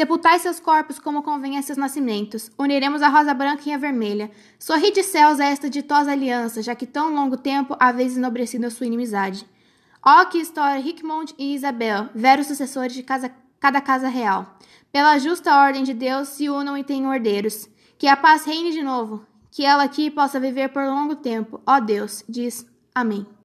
Sepultai seus corpos como convém a seus nascimentos. Uniremos a rosa branca e a vermelha. Sorri de céus a esta ditosa aliança, já que tão longo tempo haveis enobrecido a sua inimizade. Ó que história, Rickmond e Isabel, veros sucessores de casa, cada casa real. Pela justa ordem de Deus, se unam e tenham herdeiros. Que a paz reine de novo, que ela aqui possa viver por longo tempo. Ó Deus, diz Amém.